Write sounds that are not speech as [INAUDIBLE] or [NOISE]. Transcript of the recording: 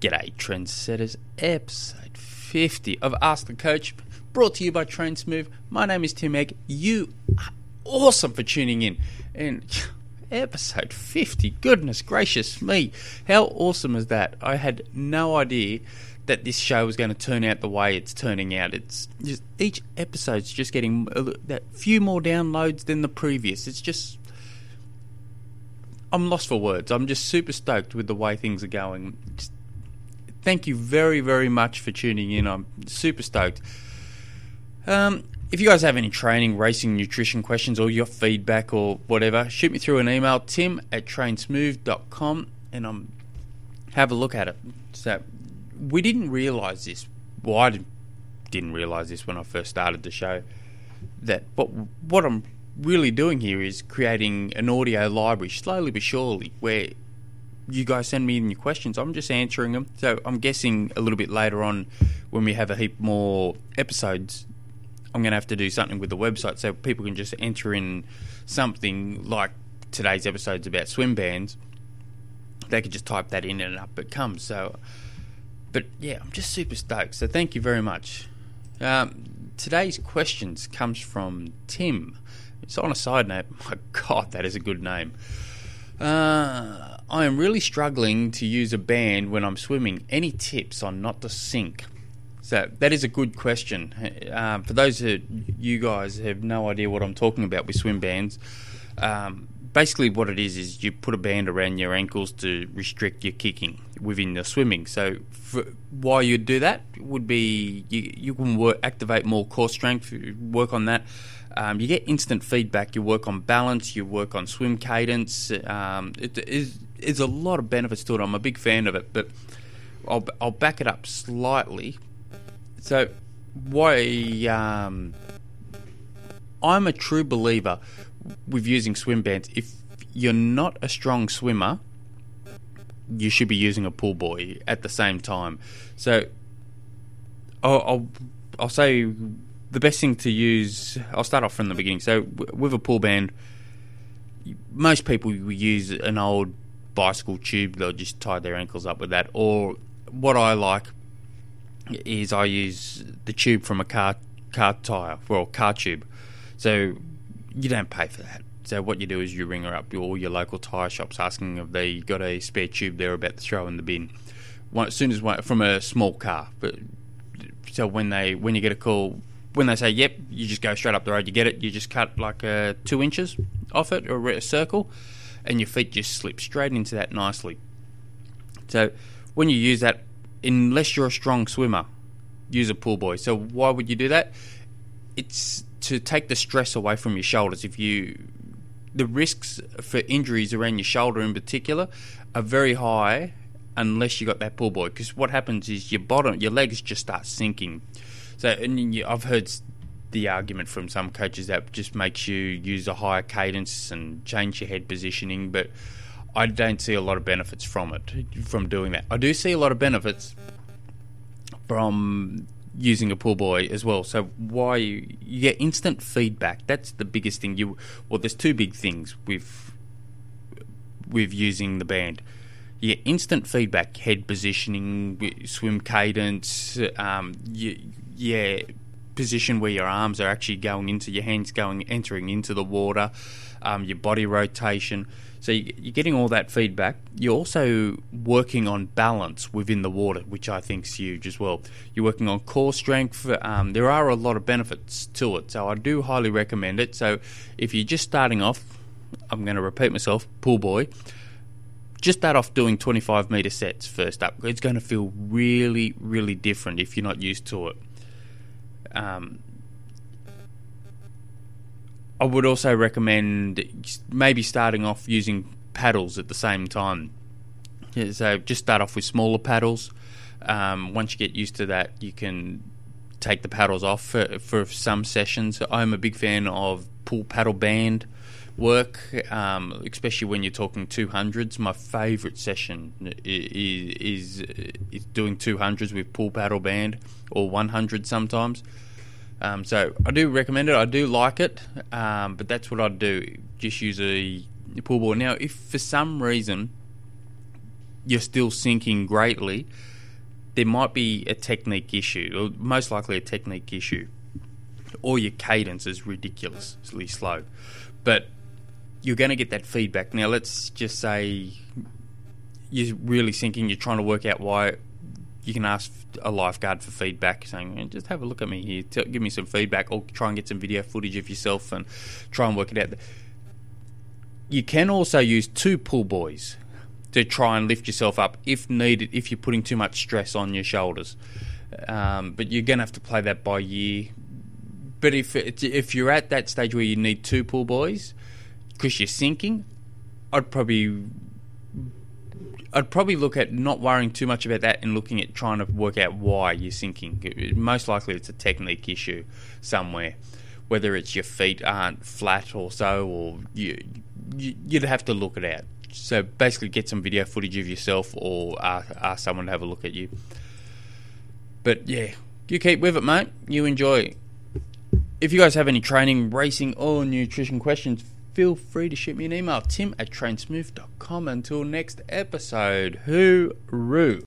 G'day, trendsetters. Episode 50 of Ask the Coach, brought to you by Train Smooth. My name is Tim Egg. You are awesome for tuning in. And [LAUGHS] episode 50, goodness gracious me. How awesome is that? I had no idea that this show was going to turn out the way it's turning out. It's just each episode's just getting a, that few more downloads than the previous. It's just I'm lost for words. I'm just super stoked with the way things are going. Just, thank you very, very much for tuning in. I'm super stoked. Um, if you guys have any training, racing, nutrition questions, or your feedback or whatever, shoot me through an email, tim at trainsmooth.com, and I'm have a look at it. So we didn't realise this. Well, I didn't realise this when I first started the show. That what what I'm really doing here is creating an audio library, slowly but surely, where you guys send me in your questions. I'm just answering them. So I'm guessing a little bit later on, when we have a heap more episodes, I'm going to have to do something with the website so people can just enter in something like today's episode's about swim bands. They could just type that in and up it comes. So, but yeah, I'm just super stoked. So thank you very much. Um, today's questions comes from Tim. It's on a side note, [LAUGHS] my God, that is a good name. Uh, I am really struggling to use a band when I'm swimming. Any tips on not to sink? So that is a good question. Um, for those of you guys have no idea what I'm talking about with swim bands, um, basically what it is is you put a band around your ankles to restrict your kicking within the swimming. So why you'd do that would be you, you can work, activate more core strength, work on that. Um, you get instant feedback. You work on balance. You work on swim cadence. Um, it is a lot of benefits to it. I'm a big fan of it, but I'll I'll back it up slightly. So why um, I'm a true believer with using swim bands. If you're not a strong swimmer, you should be using a pull buoy at the same time. So I'll I'll, I'll say the best thing to use, I'll start off from the beginning. So, with a pull band, most people use an old bicycle tube. They'll just tie their ankles up with that. Or what I like is I use the tube from a car car tire, well, car tube. So you don't pay for that. So what you do is you ring her up all your local tire shops, asking if they got a spare tube they're about to throw in the bin. One, as soon as from a small car, so when they when you get a call when they say yep, you just go straight up the road. You get it. You just cut like uh, two inches off it or a circle, and your feet just slip straight into that nicely. So when you use that, unless you're a strong swimmer, use a pull buoy. So why would you do that? It's to take the stress away from your shoulders. If you the risks for injuries around your shoulder in particular are very high unless you got that pull buoy because what happens is your bottom your legs just start sinking so, and I've heard the argument from some coaches that just makes you use a higher cadence and change your head positioning, but I don't see a lot of benefits from it, from doing that. I do see a lot of benefits from using a pull buoy as well. So why you, you get instant feedback? That's the biggest thing. You well, there's two big things with with using the band. You get instant feedback, head positioning, swim cadence. Um, you, yeah, position where your arms are actually going into your hands, going entering into the water, um, your body rotation. So you're getting all that feedback. You're also working on balance within the water, which I think is huge as well. You're working on core strength. Um, there are a lot of benefits to it, so I do highly recommend it. So if you're just starting off, I'm going to repeat myself, pull buoy. Just start off doing 25 meter sets first up. It's going to feel really, really different if you're not used to it. Um, I would also recommend maybe starting off using paddles at the same time. Yeah, so just start off with smaller paddles. Um, once you get used to that, you can take the paddles off for, for some sessions. I'm a big fan of pull paddle band work, um, especially when you're talking 200s. My favourite session is, is, is doing 200s with pull paddle band or 100 sometimes. Um, so I do recommend it. I do like it, um, but that's what I'd do. Just use a pull buoy. Now, if for some reason you're still sinking greatly, there might be a technique issue, or most likely a technique issue, or your cadence is ridiculously slow. But you're going to get that feedback. Now, let's just say you're really sinking, you're trying to work out why. You can ask a lifeguard for feedback, saying, "Just have a look at me here, Tell, give me some feedback," or try and get some video footage of yourself and try and work it out. You can also use two pull buoys to try and lift yourself up if needed, if you're putting too much stress on your shoulders. Um, but you're going to have to play that by ear. But if if you're at that stage where you need two pull buoys because you're sinking, I'd probably I'd probably look at not worrying too much about that and looking at trying to work out why you're sinking. Most likely, it's a technique issue somewhere, whether it's your feet aren't flat or so, or you, you would have to look it out. So basically, get some video footage of yourself or ask, ask someone to have a look at you. But yeah, you keep with it, mate. You enjoy. If you guys have any training, racing, or nutrition questions, feel free to shoot me an email, tim at trainsmooth.com. Until next episode, hooroo.